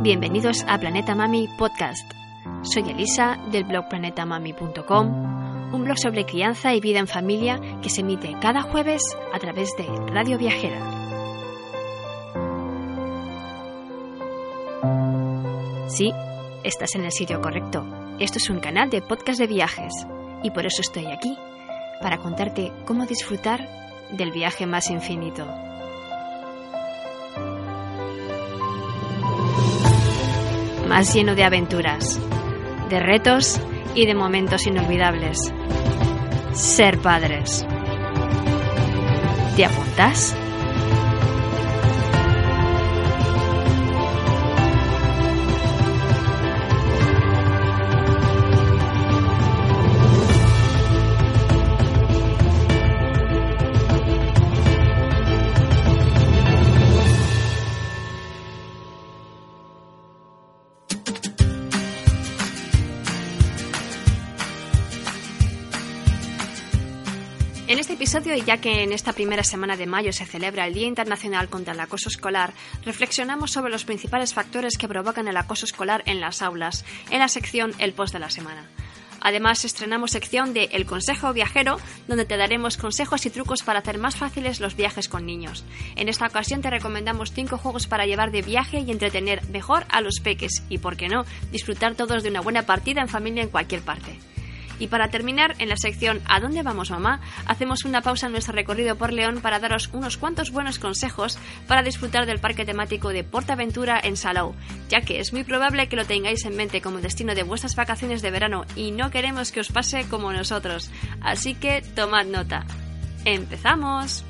Bienvenidos a Planeta Mami Podcast. Soy Elisa del blog planetamami.com, un blog sobre crianza y vida en familia que se emite cada jueves a través de Radio Viajera. Sí, estás en el sitio correcto. Esto es un canal de podcast de viajes y por eso estoy aquí, para contarte cómo disfrutar del viaje más infinito. Más lleno de aventuras, de retos y de momentos inolvidables. Ser padres. ¿Te apuntas? Episodio, y ya que en esta primera semana de mayo se celebra el Día Internacional contra el Acoso Escolar, reflexionamos sobre los principales factores que provocan el acoso escolar en las aulas, en la sección El Post de la Semana. Además, estrenamos sección de El Consejo Viajero, donde te daremos consejos y trucos para hacer más fáciles los viajes con niños. En esta ocasión te recomendamos 5 juegos para llevar de viaje y entretener mejor a los peques y, por qué no, disfrutar todos de una buena partida en familia en cualquier parte. Y para terminar, en la sección ¿A dónde vamos mamá? hacemos una pausa en nuestro recorrido por León para daros unos cuantos buenos consejos para disfrutar del parque temático de Portaventura en Salou, ya que es muy probable que lo tengáis en mente como destino de vuestras vacaciones de verano y no queremos que os pase como nosotros. Así que tomad nota. ¡Empezamos!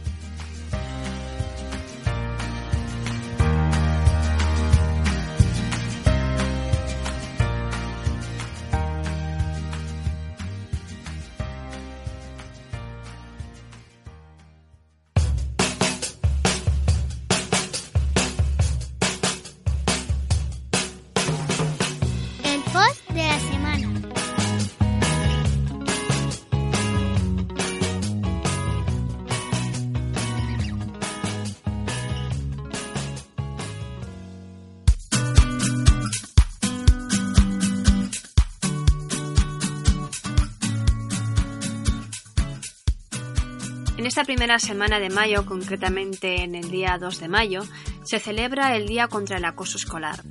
En esta primera semana de mayo, concretamente en el día 2 de mayo, se celebra el Día contra el Acoso Escolar.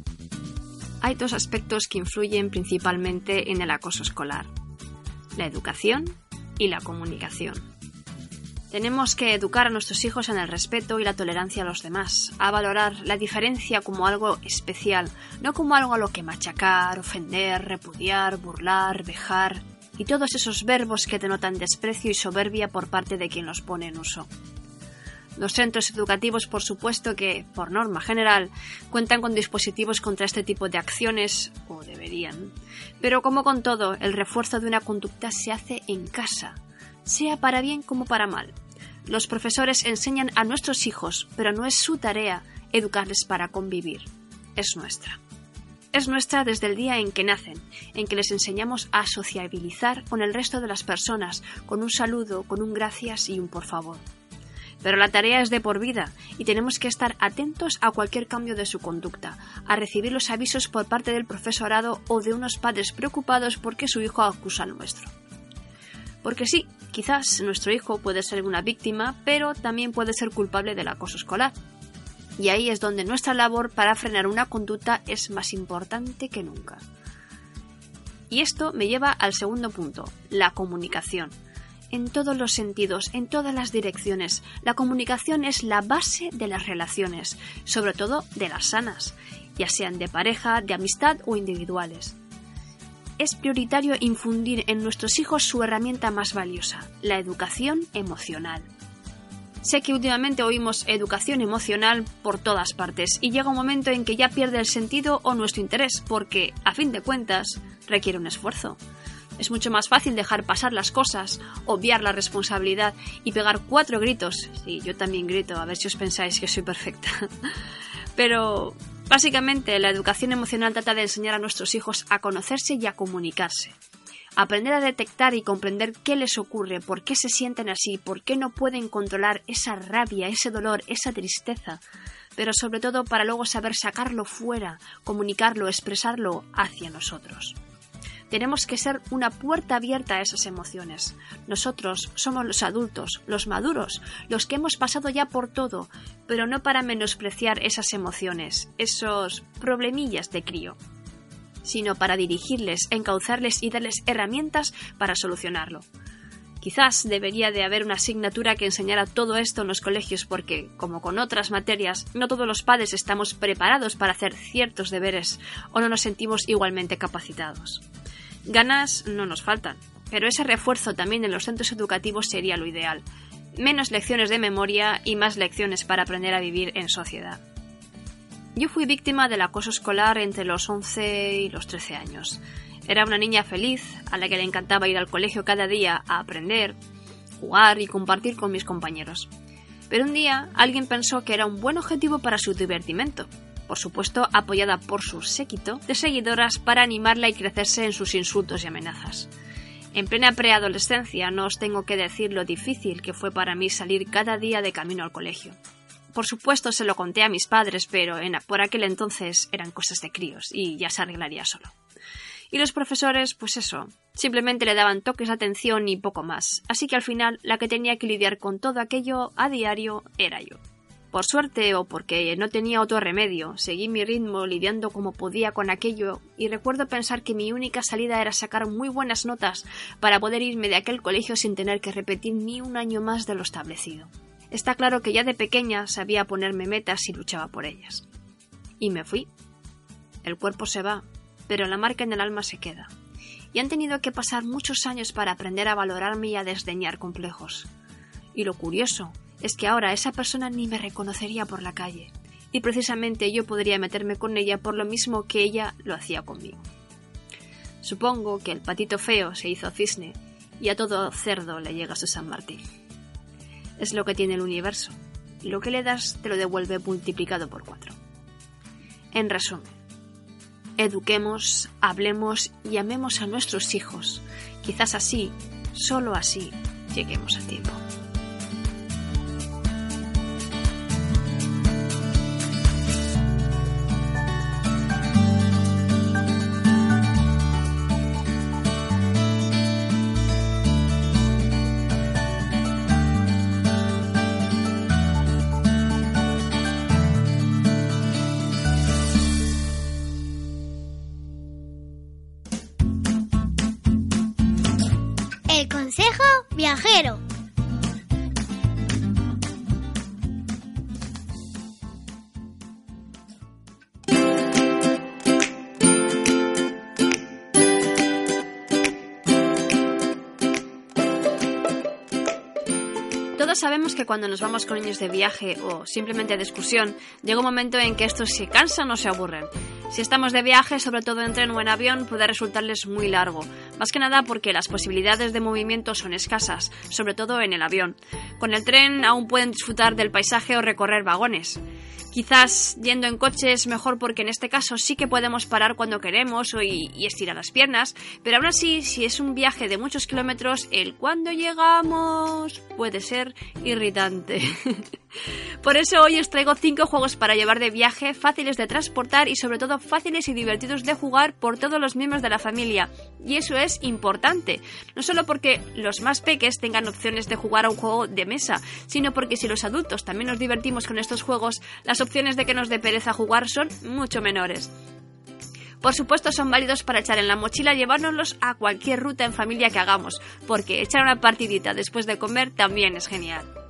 Hay dos aspectos que influyen principalmente en el acoso escolar, la educación y la comunicación. Tenemos que educar a nuestros hijos en el respeto y la tolerancia a los demás, a valorar la diferencia como algo especial, no como algo a lo que machacar, ofender, repudiar, burlar, vejar y todos esos verbos que denotan desprecio y soberbia por parte de quien los pone en uso. Los centros educativos, por supuesto que, por norma general, cuentan con dispositivos contra este tipo de acciones, o deberían. Pero como con todo, el refuerzo de una conducta se hace en casa, sea para bien como para mal. Los profesores enseñan a nuestros hijos, pero no es su tarea educarles para convivir. Es nuestra. Es nuestra desde el día en que nacen, en que les enseñamos a sociabilizar con el resto de las personas, con un saludo, con un gracias y un por favor. Pero la tarea es de por vida y tenemos que estar atentos a cualquier cambio de su conducta, a recibir los avisos por parte del profesorado o de unos padres preocupados porque su hijo acusa al nuestro. Porque sí, quizás nuestro hijo puede ser una víctima, pero también puede ser culpable del acoso escolar. Y ahí es donde nuestra labor para frenar una conducta es más importante que nunca. Y esto me lleva al segundo punto, la comunicación en todos los sentidos, en todas las direcciones. La comunicación es la base de las relaciones, sobre todo de las sanas, ya sean de pareja, de amistad o individuales. Es prioritario infundir en nuestros hijos su herramienta más valiosa, la educación emocional. Sé que últimamente oímos educación emocional por todas partes y llega un momento en que ya pierde el sentido o nuestro interés porque, a fin de cuentas, requiere un esfuerzo. Es mucho más fácil dejar pasar las cosas, obviar la responsabilidad y pegar cuatro gritos. Sí, yo también grito, a ver si os pensáis que soy perfecta. Pero básicamente la educación emocional trata de enseñar a nuestros hijos a conocerse y a comunicarse. Aprender a detectar y comprender qué les ocurre, por qué se sienten así, por qué no pueden controlar esa rabia, ese dolor, esa tristeza. pero sobre todo para luego saber sacarlo fuera, comunicarlo, expresarlo hacia nosotros. Tenemos que ser una puerta abierta a esas emociones. Nosotros somos los adultos, los maduros, los que hemos pasado ya por todo, pero no para menospreciar esas emociones, esos problemillas de crío, sino para dirigirles, encauzarles y darles herramientas para solucionarlo. Quizás debería de haber una asignatura que enseñara todo esto en los colegios porque, como con otras materias, no todos los padres estamos preparados para hacer ciertos deberes o no nos sentimos igualmente capacitados. Ganas no nos faltan, pero ese refuerzo también en los centros educativos sería lo ideal. Menos lecciones de memoria y más lecciones para aprender a vivir en sociedad. Yo fui víctima del acoso escolar entre los 11 y los 13 años. Era una niña feliz, a la que le encantaba ir al colegio cada día a aprender, jugar y compartir con mis compañeros. Pero un día alguien pensó que era un buen objetivo para su divertimento, por supuesto apoyada por su séquito de seguidoras para animarla y crecerse en sus insultos y amenazas. En plena preadolescencia no os tengo que decir lo difícil que fue para mí salir cada día de camino al colegio. Por supuesto se lo conté a mis padres, pero por aquel entonces eran cosas de críos y ya se arreglaría solo. Y los profesores, pues eso, simplemente le daban toques de atención y poco más, así que al final la que tenía que lidiar con todo aquello a diario era yo. Por suerte o porque no tenía otro remedio, seguí mi ritmo lidiando como podía con aquello y recuerdo pensar que mi única salida era sacar muy buenas notas para poder irme de aquel colegio sin tener que repetir ni un año más de lo establecido. Está claro que ya de pequeña sabía ponerme metas y luchaba por ellas. Y me fui. El cuerpo se va, pero la marca en el alma se queda. Y han tenido que pasar muchos años para aprender a valorarme y a desdeñar complejos. Y lo curioso es que ahora esa persona ni me reconocería por la calle, y precisamente yo podría meterme con ella por lo mismo que ella lo hacía conmigo. Supongo que el patito feo se hizo cisne y a todo cerdo le llega su San Martín. Es lo que tiene el universo. Lo que le das te lo devuelve multiplicado por cuatro. En resumen, eduquemos, hablemos y amemos a nuestros hijos. Quizás así, solo así, lleguemos a tiempo. Sabemos que cuando nos vamos con niños de viaje o simplemente de excursión, llega un momento en que estos se cansan o se aburren. Si estamos de viaje, sobre todo en tren o en avión, puede resultarles muy largo, más que nada porque las posibilidades de movimiento son escasas, sobre todo en el avión. Con el tren aún pueden disfrutar del paisaje o recorrer vagones. Quizás yendo en coche es mejor porque en este caso sí que podemos parar cuando queremos y, y, estirar las piernas, pero aún así, si es un viaje de muchos kilómetros, el cuando llegamos puede ser irritante. Por eso hoy os traigo 5 juegos para llevar de viaje, fáciles de transportar y sobre todo fáciles y divertidos de jugar por todos los miembros de la familia. Y eso es importante, no solo porque los más peques tengan opciones de jugar a un juego de mesa, sino porque si los adultos también nos divertimos con estos juegos, las opciones de que nos dé pereza jugar son mucho menores. Por supuesto son válidos para echar en la mochila y llevárnoslos a cualquier ruta en familia que hagamos, porque echar una partidita después de comer también es genial.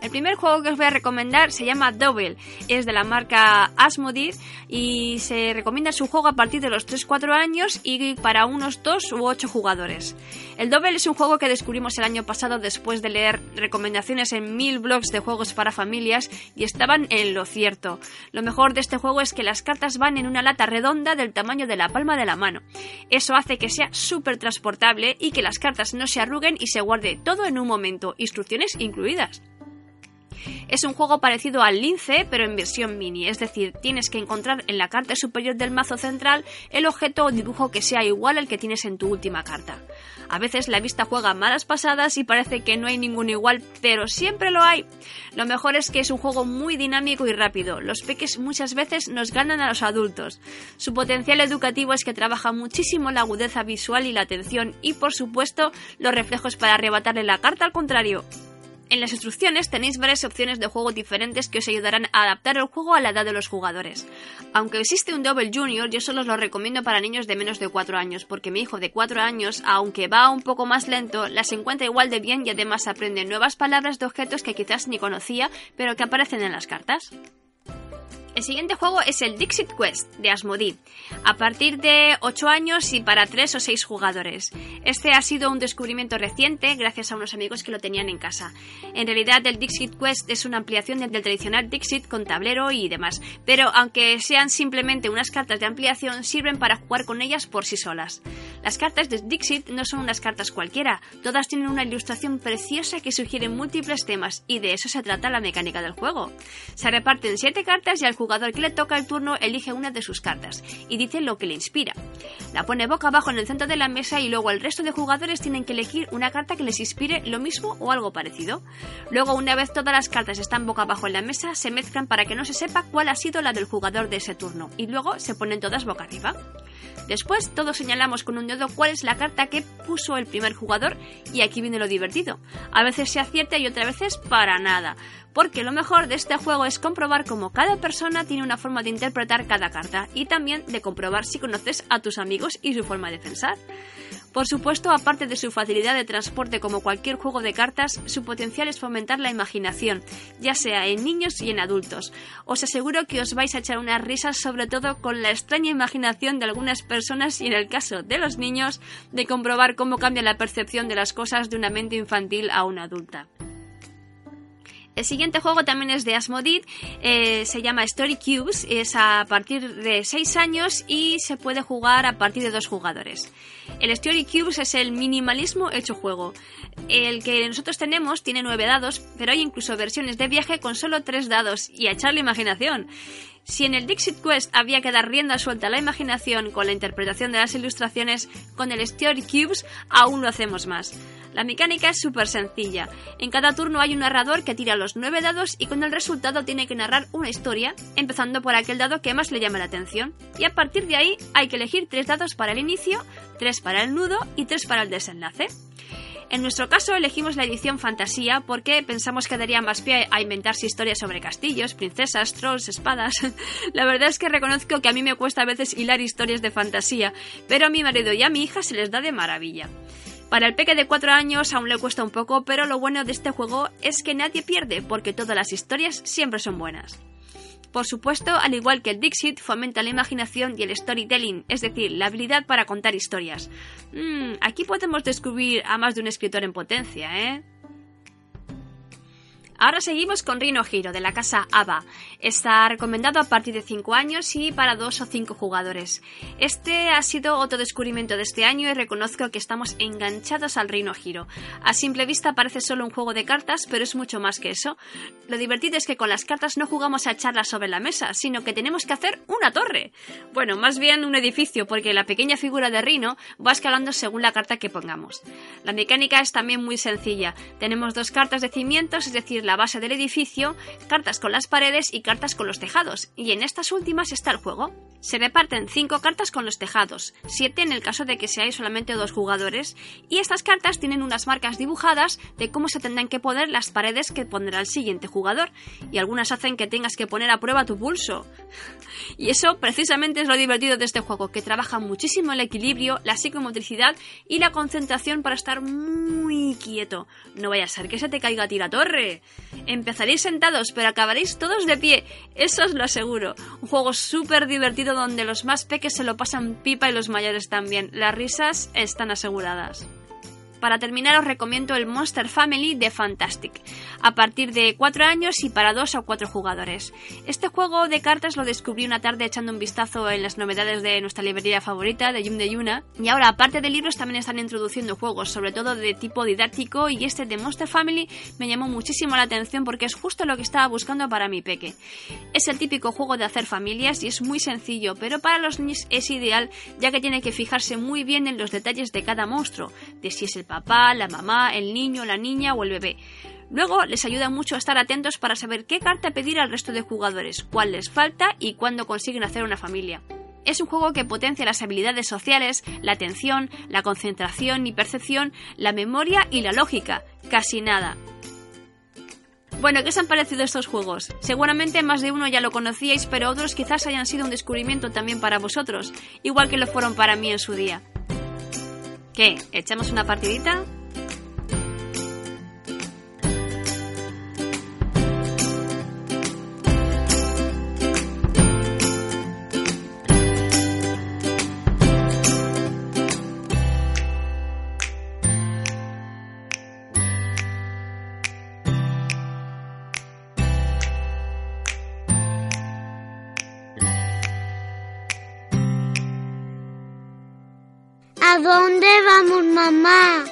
El primer juego que os voy a recomendar se llama Double, es de la marca Asmodee y se recomienda su juego a partir de los 3-4 años y para unos 2 u 8 jugadores. El Double es un juego que descubrimos el año pasado después de leer recomendaciones en mil blogs de juegos para familias y estaban en lo cierto. Lo mejor de este juego es que las cartas van en una lata redonda del tamaño de la palma de la mano. Eso hace que sea súper transportable y que las cartas no se arruguen y se guarde todo en un momento, instrucciones incluidas. Es un juego parecido al lince, pero en versión mini, es decir, tienes que encontrar en la carta superior del mazo central el objeto o dibujo que sea igual al que tienes en tu última carta. A veces la vista juega malas pasadas y parece que no hay ningún igual, pero siempre lo hay. Lo mejor es que es un juego muy dinámico y rápido. Los peques muchas veces nos ganan a los adultos. Su potencial educativo es que trabaja muchísimo la agudeza visual y la atención y por supuesto los reflejos para arrebatarle la carta al contrario. En las instrucciones tenéis varias opciones de juego diferentes que os ayudarán a adaptar el juego a la edad de los jugadores. Aunque existe un Double Junior, yo solo os lo recomiendo para niños de menos de 4 años, porque mi hijo de 4 años, aunque va un poco más lento, las encuentra igual de bien y además aprende nuevas palabras de objetos que quizás ni conocía, pero que aparecen en las cartas. El siguiente juego es el Dixit Quest de Asmodee, a partir de 8 años y para 3 o 6 jugadores. Este ha sido un descubrimiento reciente gracias a unos amigos que lo tenían en casa. En realidad el Dixit Quest es una ampliación del tradicional Dixit con tablero y demás, pero aunque sean simplemente unas cartas de ampliación sirven para jugar con ellas por sí solas. Las cartas de Dixit no son unas cartas cualquiera, todas tienen una ilustración preciosa que sugiere múltiples temas y de eso se trata la mecánica del juego. Se reparten 7 cartas y al jugador que le toca el turno elige una de sus cartas y dice lo que le inspira. La pone boca abajo en el centro de la mesa y luego el resto de jugadores tienen que elegir una carta que les inspire lo mismo o algo parecido. Luego, una vez todas las cartas están boca abajo en la mesa, se mezclan para que no se sepa cuál ha sido la del jugador de ese turno y luego se ponen todas boca arriba. Después todos señalamos con un dedo cuál es la carta que puso el primer jugador y aquí viene lo divertido. A veces se acierta y otras veces para nada porque lo mejor de este juego es comprobar cómo cada persona tiene una forma de interpretar cada carta y también de comprobar si conoces a tus amigos y su forma de pensar. Por supuesto, aparte de su facilidad de transporte como cualquier juego de cartas, su potencial es fomentar la imaginación, ya sea en niños y en adultos. Os aseguro que os vais a echar unas risas sobre todo con la extraña imaginación de algunas personas y en el caso de los niños, de comprobar cómo cambia la percepción de las cosas de una mente infantil a una adulta. El siguiente juego también es de Asmodee, eh, se llama Story Cubes, es a partir de 6 años y se puede jugar a partir de dos jugadores. El Story Cubes es el minimalismo hecho juego. El que nosotros tenemos tiene 9 dados, pero hay incluso versiones de viaje con solo 3 dados y a echarle imaginación. Si en el Dixit Quest había que dar rienda suelta a la imaginación con la interpretación de las ilustraciones, con el Story Cubes aún lo hacemos más. La mecánica es súper sencilla. En cada turno hay un narrador que tira los nueve dados y con el resultado tiene que narrar una historia, empezando por aquel dado que más le llama la atención. Y a partir de ahí hay que elegir tres dados para el inicio, tres para el nudo y tres para el desenlace. En nuestro caso elegimos la edición fantasía porque pensamos que daría más pie a inventarse historias sobre castillos, princesas, trolls, espadas. la verdad es que reconozco que a mí me cuesta a veces hilar historias de fantasía, pero a mi marido y a mi hija se les da de maravilla. Para el peque de 4 años aún le cuesta un poco, pero lo bueno de este juego es que nadie pierde porque todas las historias siempre son buenas. Por supuesto, al igual que el Dixit, fomenta la imaginación y el storytelling, es decir, la habilidad para contar historias. Mm, aquí podemos descubrir a más de un escritor en potencia, ¿eh? Ahora seguimos con Rino Hiro de la casa ABA. Está recomendado a partir de 5 años y para 2 o 5 jugadores. Este ha sido otro descubrimiento de este año y reconozco que estamos enganchados al Rino Hiro. A simple vista parece solo un juego de cartas, pero es mucho más que eso. Lo divertido es que con las cartas no jugamos a echarlas sobre la mesa, sino que tenemos que hacer una torre. Bueno, más bien un edificio, porque la pequeña figura de Rino va escalando según la carta que pongamos. La mecánica es también muy sencilla. Tenemos dos cartas de cimientos, es decir, la base del edificio, cartas con las paredes y cartas con los tejados, y en estas últimas está el juego. Se reparten 5 cartas con los tejados, 7 en el caso de que seáis solamente dos jugadores, y estas cartas tienen unas marcas dibujadas de cómo se tendrán que poner las paredes que pondrá el siguiente jugador, y algunas hacen que tengas que poner a prueba tu pulso. Y eso precisamente es lo divertido de este juego, que trabaja muchísimo el equilibrio, la psicomotricidad y la concentración para estar muy quieto. No vaya a ser que se te caiga a ti la torre. Empezaréis sentados, pero acabaréis todos de pie, eso os lo aseguro. Un juego súper divertido donde los más peques se lo pasan pipa y los mayores también. Las risas están aseguradas. Para terminar os recomiendo el Monster Family de Fantastic, a partir de 4 años y para 2 o 4 jugadores. Este juego de cartas lo descubrí una tarde echando un vistazo en las novedades de nuestra librería favorita, de Yum de Yuna, y ahora aparte de libros también están introduciendo juegos, sobre todo de tipo didáctico, y este de Monster Family me llamó muchísimo la atención porque es justo lo que estaba buscando para mi peque. Es el típico juego de hacer familias y es muy sencillo, pero para los niños es ideal ya que tiene que fijarse muy bien en los detalles de cada monstruo, de si es el papá, la mamá, el niño, la niña o el bebé. Luego les ayuda mucho a estar atentos para saber qué carta pedir al resto de jugadores, cuál les falta y cuándo consiguen hacer una familia. Es un juego que potencia las habilidades sociales, la atención, la concentración y percepción, la memoria y la lógica. Casi nada. Bueno, ¿qué os han parecido estos juegos? Seguramente más de uno ya lo conocíais, pero otros quizás hayan sido un descubrimiento también para vosotros, igual que lo fueron para mí en su día. ¿Qué? ¿Echamos una partidita? Mamá?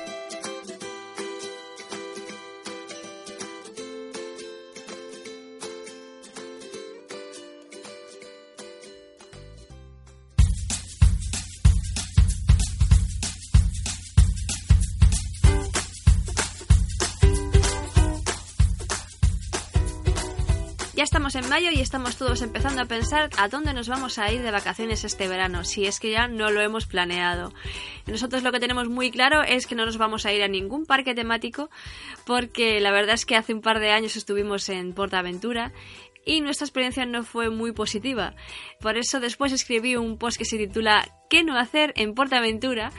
Ya estamos en mayo y estamos todos empezando a pensar a dónde nos vamos a ir de vacaciones este verano, si es que ya no lo hemos planeado. Nosotros lo que tenemos muy claro es que no nos vamos a ir a ningún parque temático porque la verdad es que hace un par de años estuvimos en Portaventura y nuestra experiencia no fue muy positiva. Por eso después escribí un post que se titula ¿Qué no hacer en Portaventura?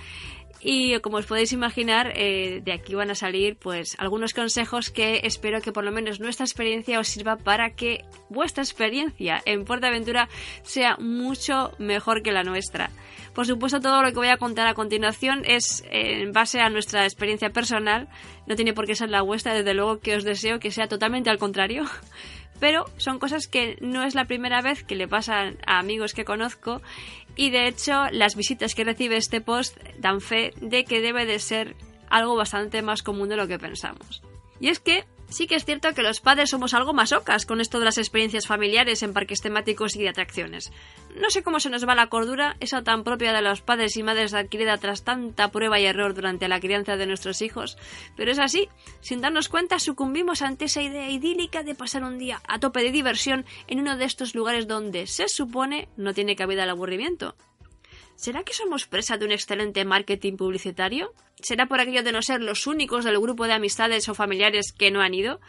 Y como os podéis imaginar, eh, de aquí van a salir pues algunos consejos que espero que por lo menos nuestra experiencia os sirva para que vuestra experiencia en Portaventura sea mucho mejor que la nuestra. Por supuesto, todo lo que voy a contar a continuación es eh, en base a nuestra experiencia personal, no tiene por qué ser la vuestra, desde luego que os deseo que sea totalmente al contrario. Pero son cosas que no es la primera vez que le pasan a amigos que conozco y de hecho las visitas que recibe este post dan fe de que debe de ser algo bastante más común de lo que pensamos. Y es que sí que es cierto que los padres somos algo masocas con esto de las experiencias familiares en parques temáticos y de atracciones. No sé cómo se nos va la cordura, esa tan propia de los padres y madres adquirida tras tanta prueba y error durante la crianza de nuestros hijos, pero es así, sin darnos cuenta sucumbimos ante esa idea idílica de pasar un día a tope de diversión en uno de estos lugares donde se supone no tiene cabida el aburrimiento. ¿Será que somos presa de un excelente marketing publicitario? ¿Será por aquello de no ser los únicos del grupo de amistades o familiares que no han ido?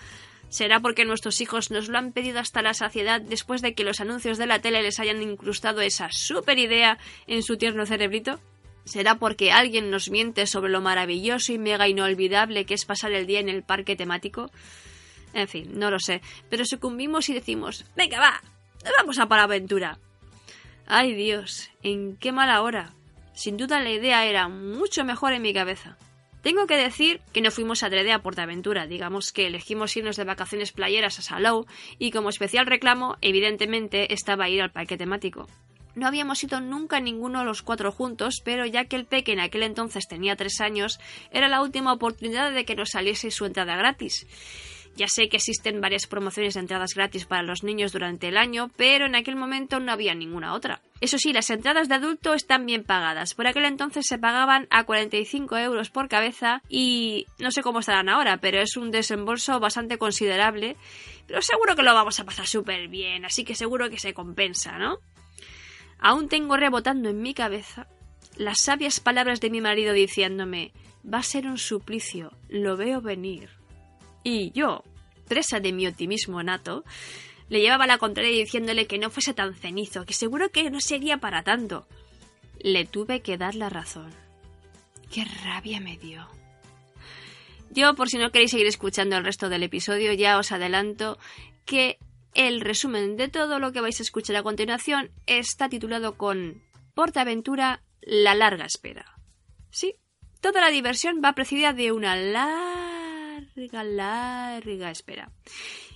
¿Será porque nuestros hijos nos lo han pedido hasta la saciedad después de que los anuncios de la tele les hayan incrustado esa super idea en su tierno cerebrito? ¿Será porque alguien nos miente sobre lo maravilloso y mega inolvidable que es pasar el día en el parque temático? En fin, no lo sé, pero sucumbimos y decimos, venga, va, vamos a para aventura. Ay Dios, en qué mala hora. Sin duda la idea era mucho mejor en mi cabeza. Tengo que decir que no fuimos a Drede a Portaventura, digamos que elegimos irnos de vacaciones playeras a Salou y como especial reclamo, evidentemente, estaba ir al parque temático. No habíamos ido nunca ninguno los cuatro juntos, pero ya que el peque en aquel entonces tenía tres años, era la última oportunidad de que nos saliese su entrada gratis. Ya sé que existen varias promociones de entradas gratis para los niños durante el año, pero en aquel momento no había ninguna otra. Eso sí, las entradas de adulto están bien pagadas. Por aquel entonces se pagaban a 45 euros por cabeza y no sé cómo estarán ahora, pero es un desembolso bastante considerable. Pero seguro que lo vamos a pasar súper bien, así que seguro que se compensa, ¿no? Aún tengo rebotando en mi cabeza las sabias palabras de mi marido diciéndome va a ser un suplicio, lo veo venir. Y yo, presa de mi optimismo nato, le llevaba la contraria diciéndole que no fuese tan cenizo, que seguro que no sería para tanto. Le tuve que dar la razón. Qué rabia me dio. Yo, por si no queréis seguir escuchando el resto del episodio, ya os adelanto que el resumen de todo lo que vais a escuchar a continuación está titulado con Portaventura, la larga espera. Sí, toda la diversión va precedida de una larga larga, larga espera.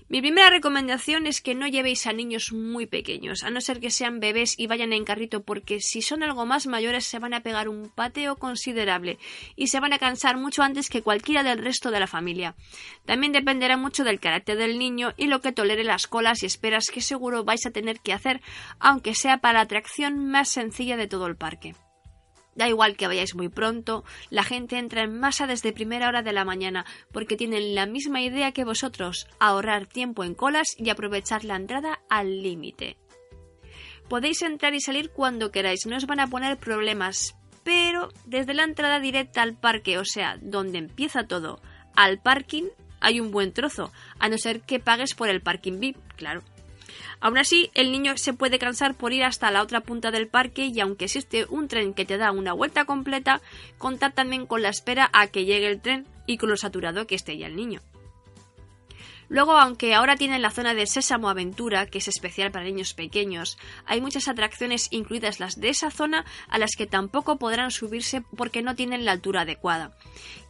Mi primera recomendación es que no llevéis a niños muy pequeños, a no ser que sean bebés y vayan en carrito, porque si son algo más mayores se van a pegar un pateo considerable y se van a cansar mucho antes que cualquiera del resto de la familia. También dependerá mucho del carácter del niño y lo que tolere las colas y esperas que seguro vais a tener que hacer, aunque sea para la atracción más sencilla de todo el parque. Da igual que vayáis muy pronto, la gente entra en masa desde primera hora de la mañana porque tienen la misma idea que vosotros, ahorrar tiempo en colas y aprovechar la entrada al límite. Podéis entrar y salir cuando queráis, no os van a poner problemas, pero desde la entrada directa al parque, o sea, donde empieza todo, al parking, hay un buen trozo, a no ser que pagues por el parking VIP, claro. Aún así, el niño se puede cansar por ir hasta la otra punta del parque y aunque existe un tren que te da una vuelta completa, contar también con la espera a que llegue el tren y con lo saturado que esté ya el niño. Luego, aunque ahora tienen la zona de Sésamo Aventura, que es especial para niños pequeños, hay muchas atracciones, incluidas las de esa zona, a las que tampoco podrán subirse porque no tienen la altura adecuada.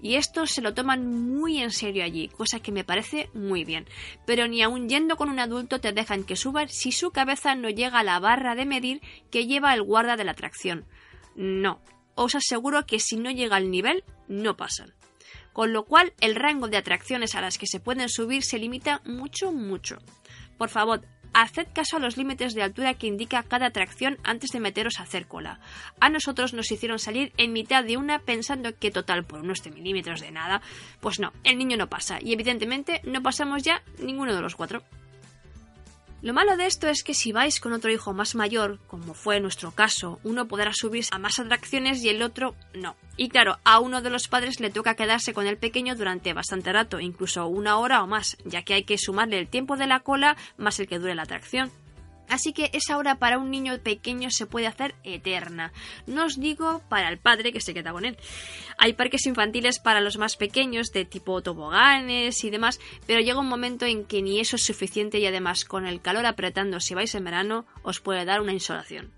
Y esto se lo toman muy en serio allí, cosa que me parece muy bien. Pero ni aun yendo con un adulto te dejan que subas si su cabeza no llega a la barra de medir que lleva el guarda de la atracción. No, os aseguro que si no llega al nivel, no pasan con lo cual el rango de atracciones a las que se pueden subir se limita mucho, mucho. Por favor, haced caso a los límites de altura que indica cada atracción antes de meteros a hacer cola. A nosotros nos hicieron salir en mitad de una pensando que total por unos milímetros de nada. Pues no, el niño no pasa y evidentemente no pasamos ya ninguno de los cuatro. Lo malo de esto es que si vais con otro hijo más mayor, como fue nuestro caso, uno podrá subirse a más atracciones y el otro no. Y claro, a uno de los padres le toca quedarse con el pequeño durante bastante rato, incluso una hora o más, ya que hay que sumarle el tiempo de la cola más el que dure la atracción. Así que esa hora para un niño pequeño se puede hacer eterna. No os digo para el padre que se queda con él. Hay parques infantiles para los más pequeños, de tipo toboganes y demás, pero llega un momento en que ni eso es suficiente y además con el calor apretando si vais en verano os puede dar una insolación.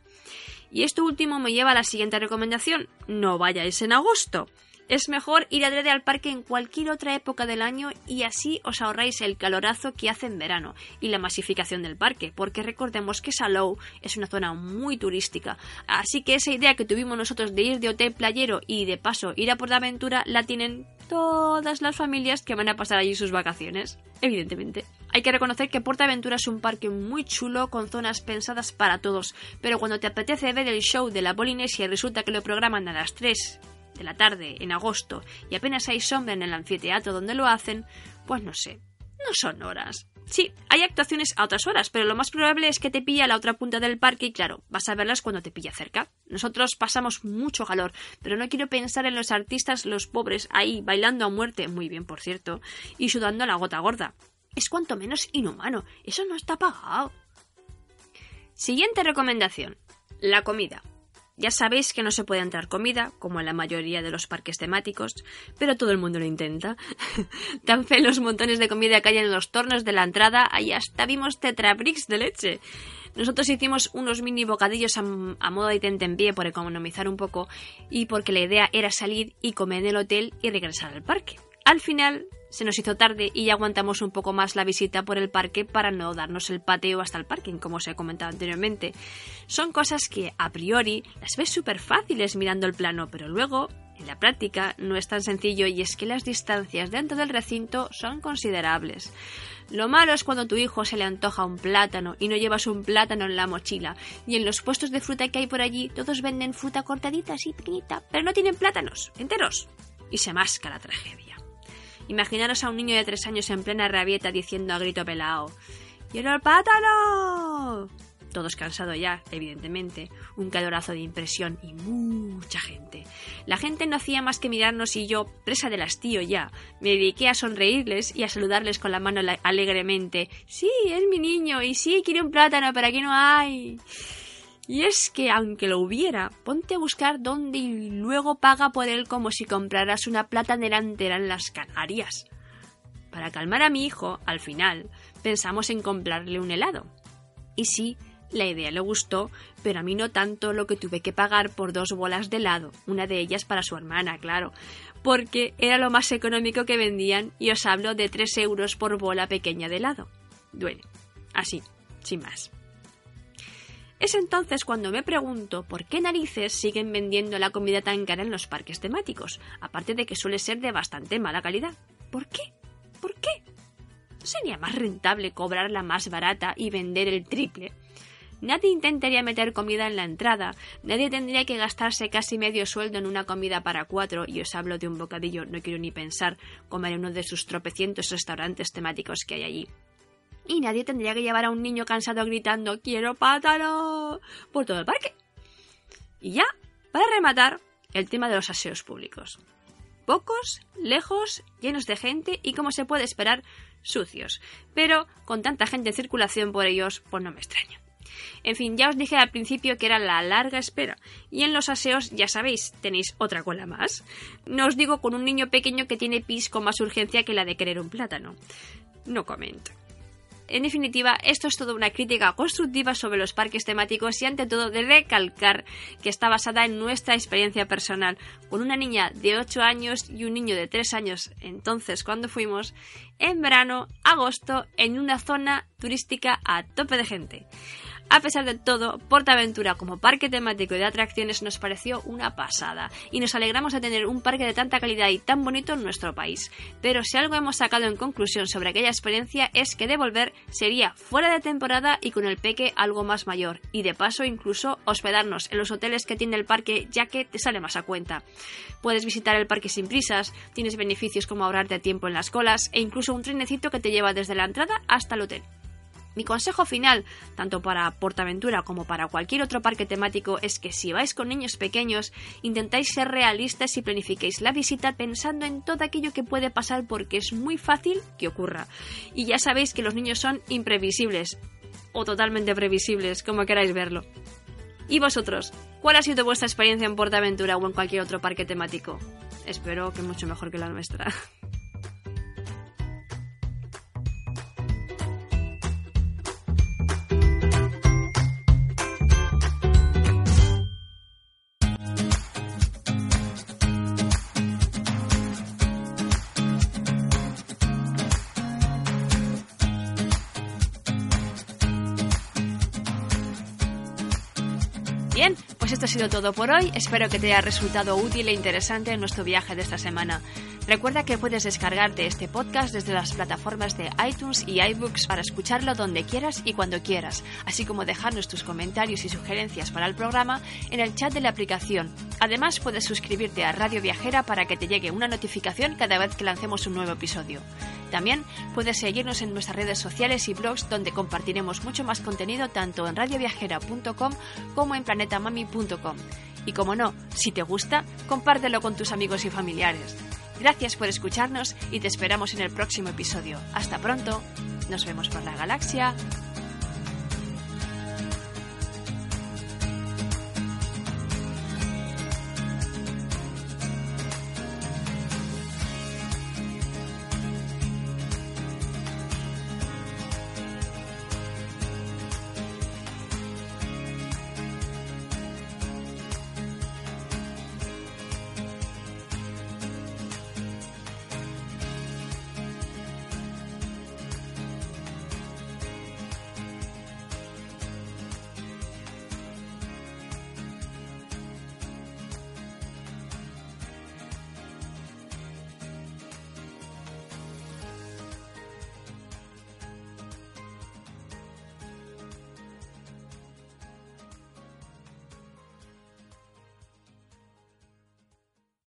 Y esto último me lleva a la siguiente recomendación. No vayáis en agosto. Es mejor ir adrede al parque en cualquier otra época del año y así os ahorráis el calorazo que hace en verano y la masificación del parque, porque recordemos que Salou es una zona muy turística. Así que esa idea que tuvimos nosotros de ir de hotel playero y de paso ir a por la aventura la tienen todas las familias que van a pasar allí sus vacaciones, evidentemente. Hay que reconocer que Portaventura es un parque muy chulo con zonas pensadas para todos, pero cuando te apetece ver el show de la Polinesia y resulta que lo programan a las 3 de la tarde en agosto y apenas hay sombra en el anfiteatro donde lo hacen, pues no sé, no son horas. Sí, hay actuaciones a otras horas, pero lo más probable es que te pilla a la otra punta del parque y claro, vas a verlas cuando te pilla cerca. Nosotros pasamos mucho calor, pero no quiero pensar en los artistas, los pobres, ahí bailando a muerte, muy bien por cierto, y sudando la gota gorda. Es cuanto menos inhumano, eso no está pagado. Siguiente recomendación. La comida. Ya sabéis que no se puede entrar comida, como en la mayoría de los parques temáticos, pero todo el mundo lo intenta. Tan fe los montones de comida que hay en los tornos de la entrada, ahí hasta vimos tetrabricks de leche. Nosotros hicimos unos mini bocadillos a, modo de tentempié por economizar un poco y porque la idea era salir y comer en el hotel y regresar al parque. Al final se nos hizo tarde y ya aguantamos un poco más la visita por el parque para no darnos el pateo hasta el parking, como os he comentado anteriormente. Son cosas que a priori las ves súper fáciles mirando el plano, pero luego en la práctica no es tan sencillo y es que las distancias dentro del recinto son considerables. Lo malo es cuando tu hijo se le antoja un plátano y no llevas un plátano en la mochila. Y en los puestos de fruta que hay por allí, todos venden fruta cortadita así pequeñita, pero no tienen plátanos enteros. Y se masca la tragedia. Imaginaros a un niño de tres años en plena rabieta diciendo a grito pelao ¡Quiero el plátano! Todos cansados ya, evidentemente, un calorazo de impresión y mucha gente. La gente no hacía más que mirarnos y yo, presa del hastío ya, me dediqué a sonreírles y a saludarles con la mano alegremente. Sí, es mi niño, y sí, quiere un plátano, pero aquí no hay. Y es que, aunque lo hubiera, ponte a buscar dónde y luego paga por él como si compraras una platanera entera en las Canarias. Para calmar a mi hijo, al final, pensamos en comprarle un helado. Y sí, la idea le gustó, pero a mí no tanto lo que tuve que pagar por dos bolas de helado, una de ellas para su hermana, claro, porque era lo más económico que vendían y os hablo de tres euros por bola pequeña de helado. Duele. Así, sin más. Es entonces cuando me pregunto por qué narices siguen vendiendo la comida tan cara en los parques temáticos, aparte de que suele ser de bastante mala calidad. ¿Por qué? ¿Por qué? ¿No sería más rentable cobrar la más barata y vender el triple? Nadie intentaría meter comida en la entrada, nadie tendría que gastarse casi medio sueldo en una comida para cuatro, y os hablo de un bocadillo, no quiero ni pensar comer en uno de sus tropecientos restaurantes temáticos que hay allí. Y nadie tendría que llevar a un niño cansado gritando ¡Quiero pátalo! por todo el parque. Y ya, para rematar, el tema de los aseos públicos. Pocos, lejos, llenos de gente y, como se puede esperar, sucios. Pero con tanta gente en circulación por ellos, pues no me extraña. En fin, ya os dije al principio que era la larga espera. Y en los aseos, ya sabéis, tenéis otra cola más. No os digo con un niño pequeño que tiene pis con más urgencia que la de querer un plátano. No comento. En definitiva, esto es toda una crítica constructiva sobre los parques temáticos y ante todo de recalcar que está basada en nuestra experiencia personal, con una niña de 8 años y un niño de 3 años entonces cuando fuimos, en verano, agosto, en una zona turística a tope de gente. A pesar de todo, Portaventura como parque temático y de atracciones nos pareció una pasada y nos alegramos de tener un parque de tanta calidad y tan bonito en nuestro país. Pero si algo hemos sacado en conclusión sobre aquella experiencia es que devolver sería fuera de temporada y con el peque algo más mayor y de paso incluso hospedarnos en los hoteles que tiene el parque ya que te sale más a cuenta. Puedes visitar el parque sin prisas, tienes beneficios como ahorrarte tiempo en las colas e incluso un trenecito que te lleva desde la entrada hasta el hotel. Mi consejo final, tanto para Portaventura como para cualquier otro parque temático, es que si vais con niños pequeños, intentáis ser realistas y planifiquéis la visita pensando en todo aquello que puede pasar porque es muy fácil que ocurra. Y ya sabéis que los niños son imprevisibles, o totalmente previsibles, como queráis verlo. ¿Y vosotros? ¿Cuál ha sido vuestra experiencia en Portaventura o en cualquier otro parque temático? Espero que mucho mejor que la nuestra. pues esto ha sido todo por hoy. Espero que te haya resultado útil e interesante en nuestro viaje de esta semana. Recuerda que puedes descargarte este podcast desde las plataformas de iTunes y iBooks para escucharlo donde quieras y cuando quieras, así como dejarnos tus comentarios y sugerencias para el programa en el chat de la aplicación. Además, puedes suscribirte a Radio Viajera para que te llegue una notificación cada vez que lancemos un nuevo episodio. También puedes seguirnos en nuestras redes sociales y blogs donde compartiremos mucho más contenido tanto en radioviajera.com como en planetamami.com. Y como no, si te gusta, compártelo con tus amigos y familiares. Gracias por escucharnos y te esperamos en el próximo episodio. Hasta pronto. Nos vemos por la galaxia.